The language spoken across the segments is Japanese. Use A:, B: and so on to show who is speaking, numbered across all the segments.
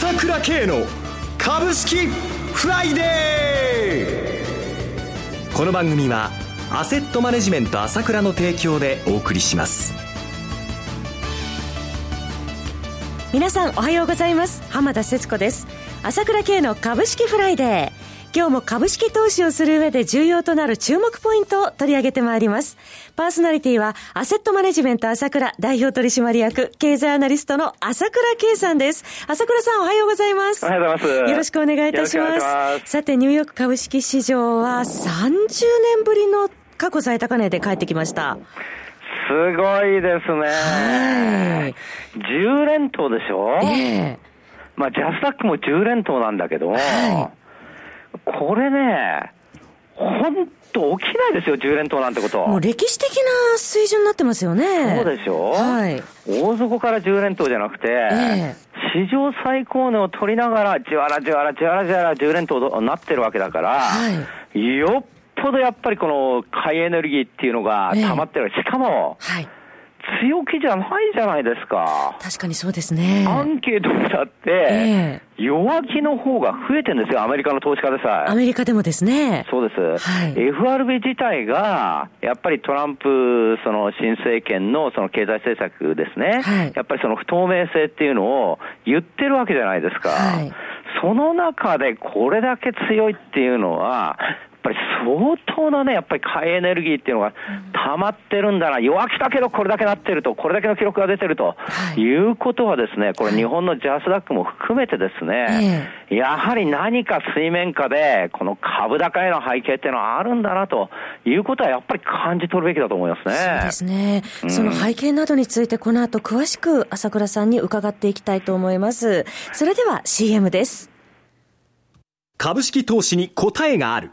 A: 朝倉慶の株式フライデー。この番組はアセットマネジメント朝倉の提供でお送りします。
B: 皆さんおはようございます。浜田節子です。朝倉慶の株式フライデー。今日も株式投資をする上で重要となる注目ポイントを取り上げてまいります。パーソナリティは、アセットマネジメント朝倉代表取締役、経済アナリストの朝倉慶さんです。朝倉さんおはようございます。
C: おはようございます。
B: よろしくお願いいたします。ますさて、ニューヨーク株式市場は30年ぶりの過去最高値で帰ってきました。
C: すごいですね。はい。10連投でしょ？ええー、まあ、ジャスタックも10連投なんだけど、はいこれね、本当起きないですよ、10連投なんてこと。
B: もう歴史的な水準になってますよね。
C: そうでしょ？はい。大底から10連投じゃなくて、えー、史上最高値を取りながら、じわらじわらじわらじわら10連投になってるわけだから、はい、よっぽどやっぱりこの買いエネルギーっていうのが溜まってる。えー、しかも、はい強気じゃないじゃないですか。
B: 確かにそうですね。
C: アンケートだって、弱気の方が増えてるんですよ、アメリカの投資家でさ
B: え。アメリカでもですね。
C: そうです。はい、FRB 自体が、やっぱりトランプ、その新政権のその経済政策ですね。はい、やっぱりその不透明性っていうのを言ってるわけじゃないですか。はい、その中でこれだけ強いっていうのは、ぱり相当なね、やっぱり買いエネルギーっていうのが溜まってるんだな、弱気だけどこれだけなってると、これだけの記録が出てると、い、うことはですね、これ日本のジャスダックも含めてですね、やはり何か水面下で、この株高への背景っていうのはあるんだなということはやっぱり感じ取るべきだと思いますね。
B: そうですね。うん、その背景などについてこの後詳しく朝倉さんに伺っていきたいと思います。それでは CM です。
A: 株式投資に答えがある。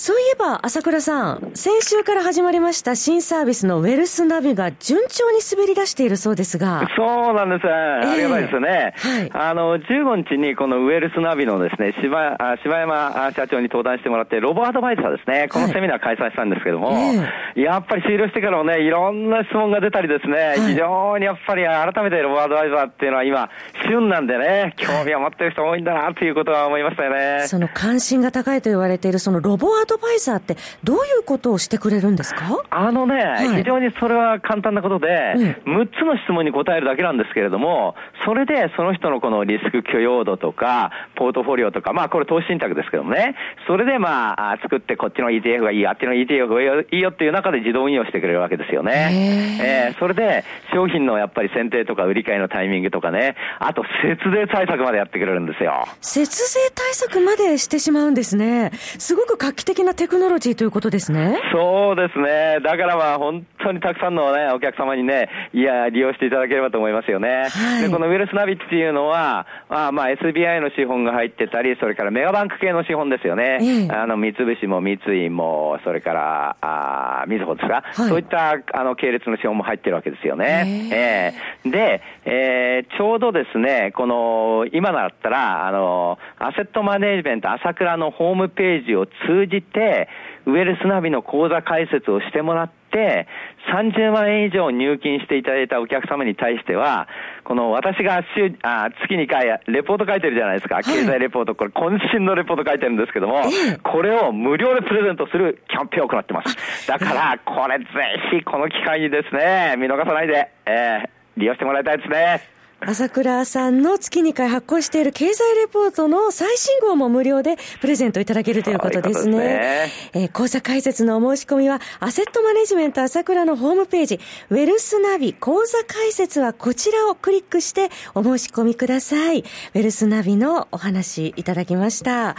B: そういえば、朝倉さん、先週から始まりました新サービスのウェルスナビが順調に滑り出しているそうですが。
C: そうなんです。ありがたいですね。はい、あの、15日にこのウェルスナビのですね、柴柴山社長に登壇してもらって、ロボアドバイザーですね、このセミナー開催したんですけども、はいやっぱり終了してからもね、いろんな質問が出たりですね、はい、非常にやっぱり改めてロボアドバイザーっていうのは今、旬なんでね、興味を持ってる人多いんだなということは思いましたよね。
B: その関心が高いと言われている、そのロボアドバイザーってどういうことをしてくれるんですか？
C: あのね、はい、非常にそれは簡単なことで、うん、6つの質問に答えるだけなんですけれども、それでその人のこのリスク許容度とか、ポートフォリオとか、まあこれ投資信託ですけどもね、それでまあ作ってこっちの ETF がいい、あっちの ETF がいいよっていう中で自動運用してくれるわけですよね。えー、それで商品のやっぱり選定とか売り買いのタイミングとかね、あと節税対策までやってくれるんですよ。
B: 節税対策までしてしまうんですね。すごく画期的なテクノロジーということですね。
C: そうですね。だからまあ本当にたくさんのね、お客様にね、いや、利用していただければと思いますよね。はい、で、このウェルスナビっていうのは、まあまあ SBI の資本が入ってたり、それからメガバンク系の資本ですよね。えあの、三菱も三井も、それから、あみずほですか、はい、そういったあの系列の資本も入ってるわけですよね。ええー、で、えー、ちょうどですね、この、今だったら、あの、アセットマネジメント朝倉のホームページを通じて、ウェルスナビの口座開設をしてもらって、30万円以上入金していただいたお客様に対しては、この私が週あ月2回レポート書いてるじゃないですか、経済レポート、これ渾身のレポート書いてるんですけども、これを無料でプレゼントするキャンペーンを行ってます。だから、これぜひこの機会にですね、見逃さないで、えー、利用してもらいたいですね。
B: 朝倉さんの月2回発行している経済レポートの最新号も無料でプレゼントいただけるということですね。ううすねえー、講座解説のお申し込みは、アセットマネジメント朝倉のホームページ、ウェルスナビ講座解説はこちらをクリックしてお申し込みください。ウェルスナビのお話いただきました。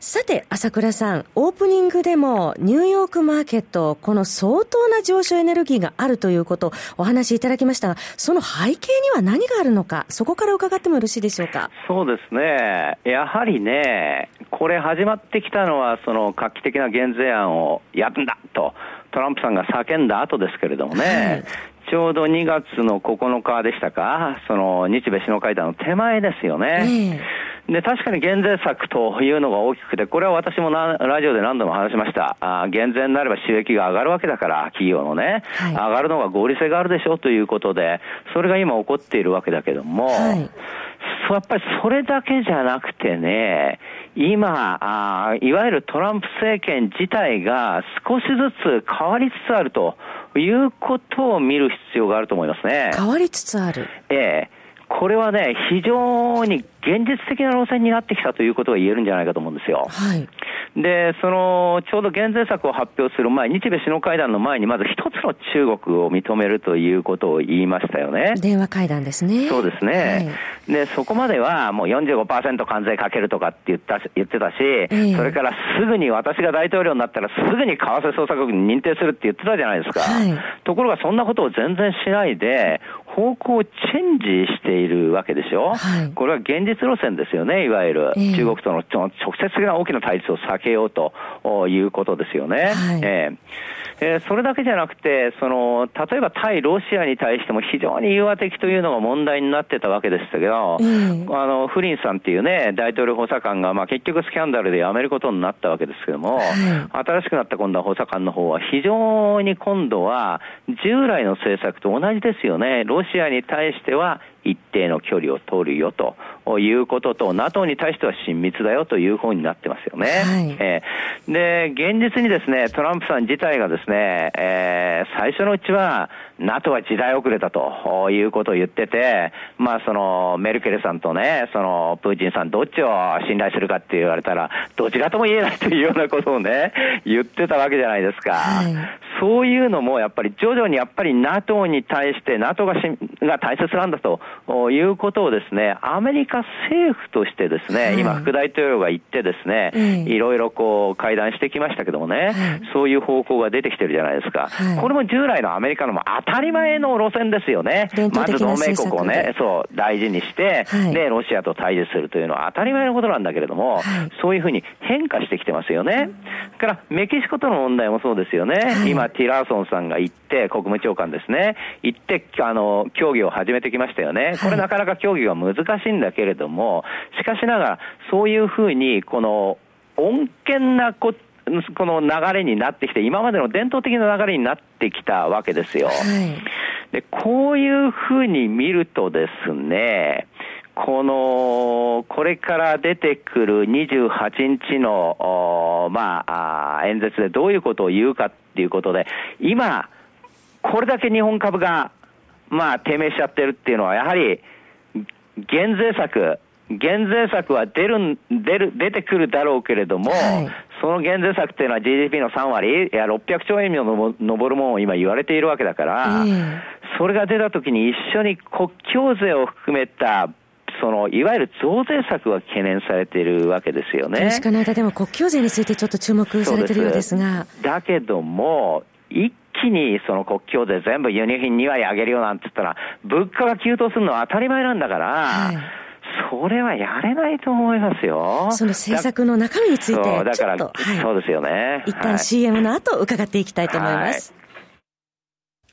B: さて、朝倉さん、オープニングでもニューヨークマーケット、この相当な上昇エネルギーがあるということをお話しいただきましたが、その背景には何があるのか、そこから伺ってもよろしいでしょうか？
C: そうですね。やはりね、これ始まってきたのは、その画期的な減税案をやるんだと、トランプさんが叫んだ後ですけれどもね、はいちょうど2月の9日でしたか、その日米首脳会談の手前ですよね。えーで、確かに減税策というのが大きくて、これは私もラジオで何度も話しました。あ減税になれば収益が上がるわけだから、企業のね、はい、上がるのが合理性があるでしょうということで、それが今起こっているわけだけども、はい、やっぱりそれだけじゃなくてね、今あ、いわゆるトランプ政権自体が少しずつ変わりつつあるということを見る必要があると思いますね。
B: 変わりつつある
C: ええこれはね、非常に現実的な路線になってきたということが言えるんじゃないかと思うんですよ。はい。で、その、ちょうど減税策を発表する前、日米首脳会談の前に、まず一つの中国を認めるということを言いましたよね。
B: 電話会談ですね。
C: そうですね。はい、で、そこまではもう45%関税かけるとかって言った言ってたし、えー、それからすぐに私が大統領になったらすぐに為替操作国に認定するって言ってたじゃないですか。はい、ところがそんなことを全然しないで、方向をチェンジしているわけでしょ、はい、これは現実路線ですよね、いわゆる、えー、中国との直接的な大きな対立を避けようということですよね。はい、えーえー、それだけじゃなくて、その、例えば対ロシアに対しても非常に融和的というのが問題になってたわけでしたけど、うん、あの、フリンさんっていうね、大統領補佐官が、まあ結局スキャンダルで辞めることになったわけですけども、はい、新しくなった今度は補佐官の方は非常に今度は従来の政策と同じですよね。ロシシアに対しては一定の距離を取るよと。いうことと、NATO に対しては親密だよという方になってますよね。はい、えー、で、現実にですね、トランプさん自体がですね、えー、最初のうちは、NATO は時代遅れたということを言ってて、まあその、メルケルさんとね、その、プーチンさんどっちを信頼するかって言われたら、どちらとも言えないというようなことをね、言ってたわけじゃないですか。はい、そういうのもやっぱり徐々にやっぱり NATO に対して NATO がしが大切なんだということをですね、アメリカ政府としてですね、はい、今副大統領が言ってですね、いろいろこう会談してきましたけどもね、はい、そういう方向が出てきてるじゃないですか。これも従来のアメリカのも当たり前の路線ですよね。まず同盟国をね、そう、大事にして、はい、で、ロシアと対峙するというのは当たり前のことなんだけれども、はい、そういうふうに変化してきてますよね。から、メキシコとの問題もそうですよね。はい、今、ティラーソンさんが行って、国務長官ですね、行って、あの、協議を始めてきましたよね。これなかなか協議が難しいんだけれども、しかしながら、そういうふうに、この、穏健なここの流れになってきて、今までの伝統的な流れになってきたわけですよ。はい、でこういうふうに見るとですね、この、これから出てくる28日の、まあ、演説でどういうことを言うかっていうことで、今、これだけ日本株が、まあ、低迷しちゃってるっていうのは、やはり、減税策、減税策は出る、出る、出てくるだろうけれども、はい、その減税策っていうのは GDP の3割、いや、600兆円にも上るものを今言われているわけだから、えー、それが出たときに一緒に国境税を含めたそのいわゆる増税策が懸念されているわけですよね。
B: 確かの間でも国境税についてちょっと注目されているようですが。
C: だけども、一気にその国境税全部輸入品2割上げるよなんて言ったら、物価が急騰するのは当たり前なんだから、はいそれはやれないと思いますよ。
B: その政策の中身について、そう、だから、は
C: い、そうですよね。
B: 一旦 CM の後伺っていきたいと思います。は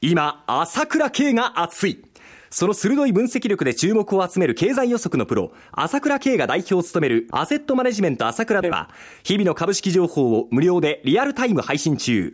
B: い、
A: 今、朝倉慶が熱い。その鋭い分析力で注目を集める経済予測のプロ、朝倉慶が代表を務めるアセットマネジメント朝倉では、日々の株式情報を無料でリアルタイム配信中。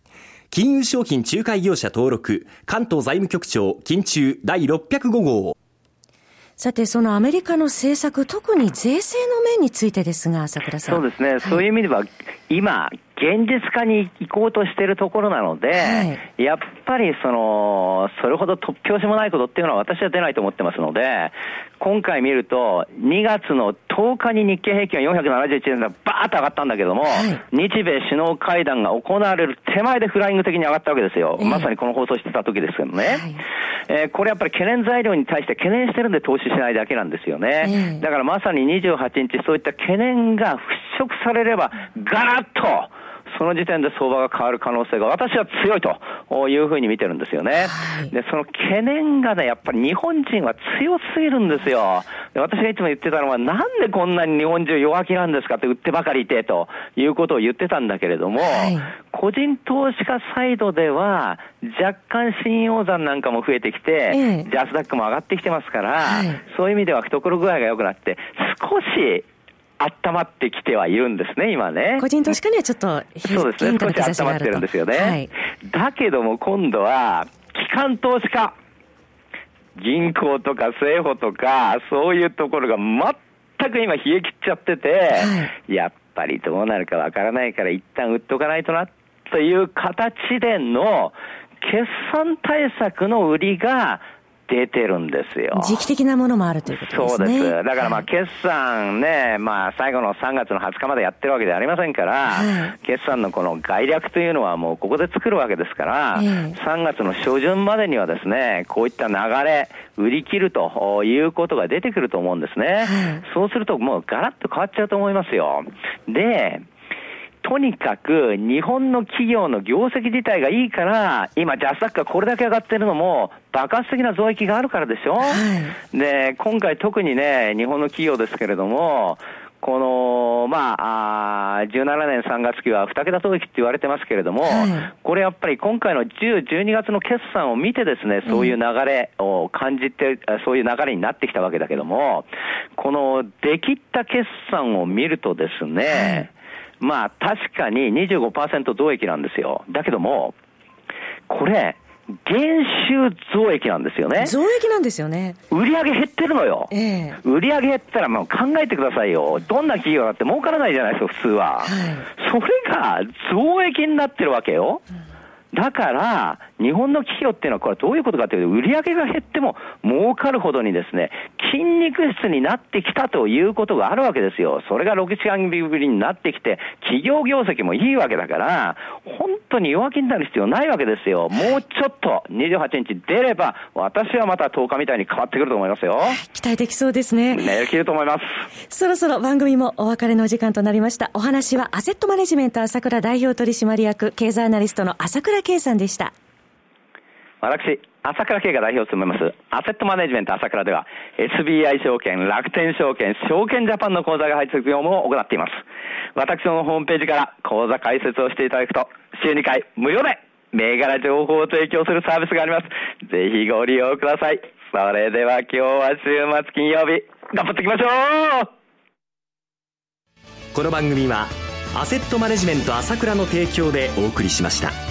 A: 金融商品仲介業者登録、関東財務局長、金中第605号。
B: さて、そのアメリカの政策、特に税制の面についてですが、朝倉さ
C: ん。そうですね、はい、そういう意味では、今、現実化に行こうとしているところなので、はい、やっぱりその、それほど突拍子もないことっていうのは私は出ないと思ってますので、今回見ると、2月の10日に日経平均は471円でバーッと上がったんだけども、はい、日米首脳会談が行われる手前でフライング的に上がったわけですよ。えー、まさにこの放送してた時ですけどね。はい、えー、これやっぱり懸念材料に対して懸念してるんで投資しないだけなんですよね。えー、だからまさに28日そういった懸念が払拭されれば、ガラッと、その時点で相場が変わる可能性が私は強いというふうに見てるんですよね。はい、で、その懸念がね、やっぱり日本人は強すぎるんですよ。で私がいつも言ってたのは、なんでこんなに日本中弱気なんですかって売ってばかりいてということを言ってたんだけれども、はい、個人投資家サイドでは若干信用残なんかも増えてきて、ええ、ジャスダックも上がってきてますから、はい、そういう意味では懐具合が良くなって、少し温まってきてはいるんですね、今ね。
B: 個人投資家にはちょっと
C: そうですね、少し温まってるんですよね。はい、だけども今度は、機関投資家、銀行とか政府とか、そういうところが全く今冷え切っちゃってて、はい、やっぱりどうなるかわからないから一旦売っとかないとな、という形での決算対策の売りが出てるんですよ。
B: 時期的なものもあるということですね。そうです。
C: だからまあ、決算ね、まあ、最後の3月の20日までやってるわけではありませんから、はい、決算のこの概略というのはもうここで作るわけですから、えー、3月の初旬までにはですね、こういった流れ、売り切るということが出てくると思うんですね。はい、そうするともうガラッと変わっちゃうと思いますよ。で、とにかく日本の企業の業績自体がいいから、今、ジャスダックがこれだけ上がってるのも、爆発的な増益があるからでしょ、はい、で、今回特にね、日本の企業ですけれども、この、まあ、あ17年3月期は2桁増益って言われてますけれども、はい、これやっぱり今回の10、12月の決算を見てですね、そういう流れを感じて、うん、そういう流れになってきたわけだけども、この出切った決算を見るとですね、はいまあ確かに25%増益なんですよ。だけども、これ、減収増益なんですよね。
B: 増益なんですよね。
C: 売上減ってるのよ。えー、売上減ったらもう考えてくださいよ。どんな企業だって儲からないじゃないですか、普通は。はい、それが増益になってるわけよ。うん、だから、日本の企業っていうのはこれどういうことかというと、売上が減っても儲かるほどにですね、筋肉質になってきたということがあるわけですよ。それが6時間ぶりになってきて、企業業績もいいわけだから、本当に弱気になる必要ないわけですよ。もうちょっと28日出れば、私はまた10日みたいに変わってくると思いますよ。
B: 期待できそうですね。
C: ね、できると思います。
B: そろそろ番組もお別れの時間となりました。お話はアセットマネジメント朝倉代表取締役経済アナリストの朝倉圭さんでした。
C: 私、朝倉慶が代表を務めます、アセットマネジメント朝倉では、SBI 証券、楽天証券、証券ジャパンの口座が配置業務を行っています。私のホームページから口座開設をしていただくと、週2回無料で銘柄情報を提供するサービスがあります。ぜひご利用ください。それでは今日は週末金曜日、頑張っていきましょう
A: この番組は、アセットマネジメント朝倉の提供でお送りしました。